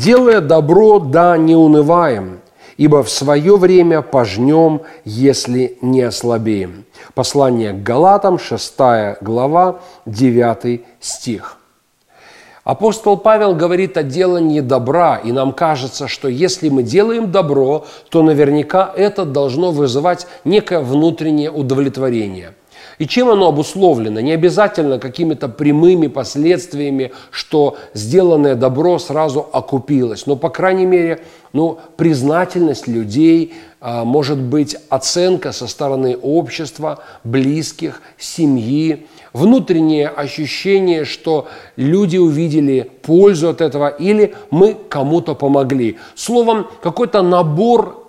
Делая добро, да не унываем, ибо в свое время пожнем, если не ослабеем. Послание к Галатам, 6 глава, 9 стих. Апостол Павел говорит о делании добра, и нам кажется, что если мы делаем добро, то наверняка это должно вызывать некое внутреннее удовлетворение – и чем оно обусловлено? Не обязательно какими-то прямыми последствиями, что сделанное добро сразу окупилось. Но, по крайней мере, ну, признательность людей, а, может быть, оценка со стороны общества, близких, семьи, внутреннее ощущение, что люди увидели пользу от этого или мы кому-то помогли. Словом, какой-то набор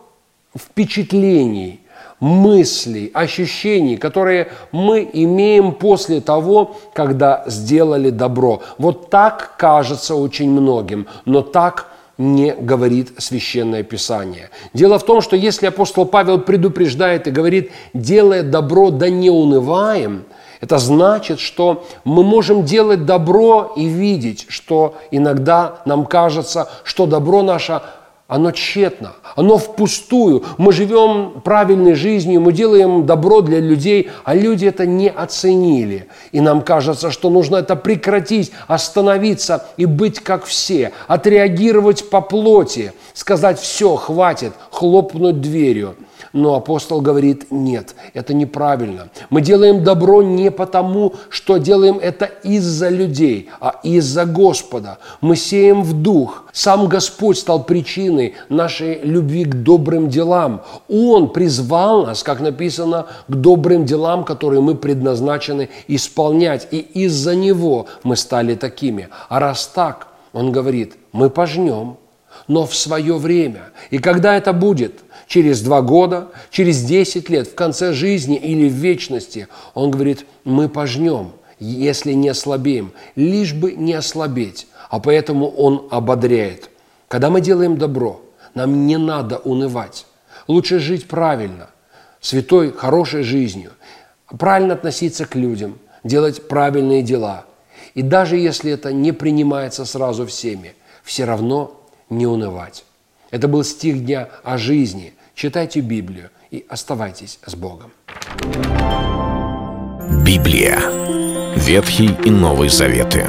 впечатлений – мыслей, ощущений, которые мы имеем после того, когда сделали добро. Вот так кажется очень многим, но так не говорит Священное Писание. Дело в том, что если апостол Павел предупреждает и говорит, делая добро, да не унываем, это значит, что мы можем делать добро и видеть, что иногда нам кажется, что добро наше оно тщетно, оно впустую. Мы живем правильной жизнью, мы делаем добро для людей, а люди это не оценили. И нам кажется, что нужно это прекратить, остановиться и быть как все, отреагировать по плоти, сказать «все, хватит», хлопнуть дверью – но апостол говорит, нет, это неправильно. Мы делаем добро не потому, что делаем это из-за людей, а из-за Господа. Мы сеем в дух. Сам Господь стал причиной нашей любви к добрым делам. Он призвал нас, как написано, к добрым делам, которые мы предназначены исполнять. И из-за Него мы стали такими. А раз так, Он говорит, мы пожнем, но в свое время. И когда это будет? Через два года, через десять лет, в конце жизни или в вечности. Он говорит, мы пожнем, если не ослабеем, лишь бы не ослабеть. А поэтому он ободряет. Когда мы делаем добро, нам не надо унывать. Лучше жить правильно, святой, хорошей жизнью, правильно относиться к людям, делать правильные дела. И даже если это не принимается сразу всеми, все равно не унывать. Это был стих дня о жизни. Читайте Библию и оставайтесь с Богом. Библия. Ветхий и Новый Заветы.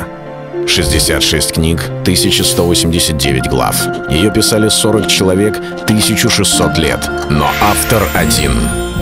66 книг, 1189 глав. Ее писали 40 человек, 1600 лет. Но автор один –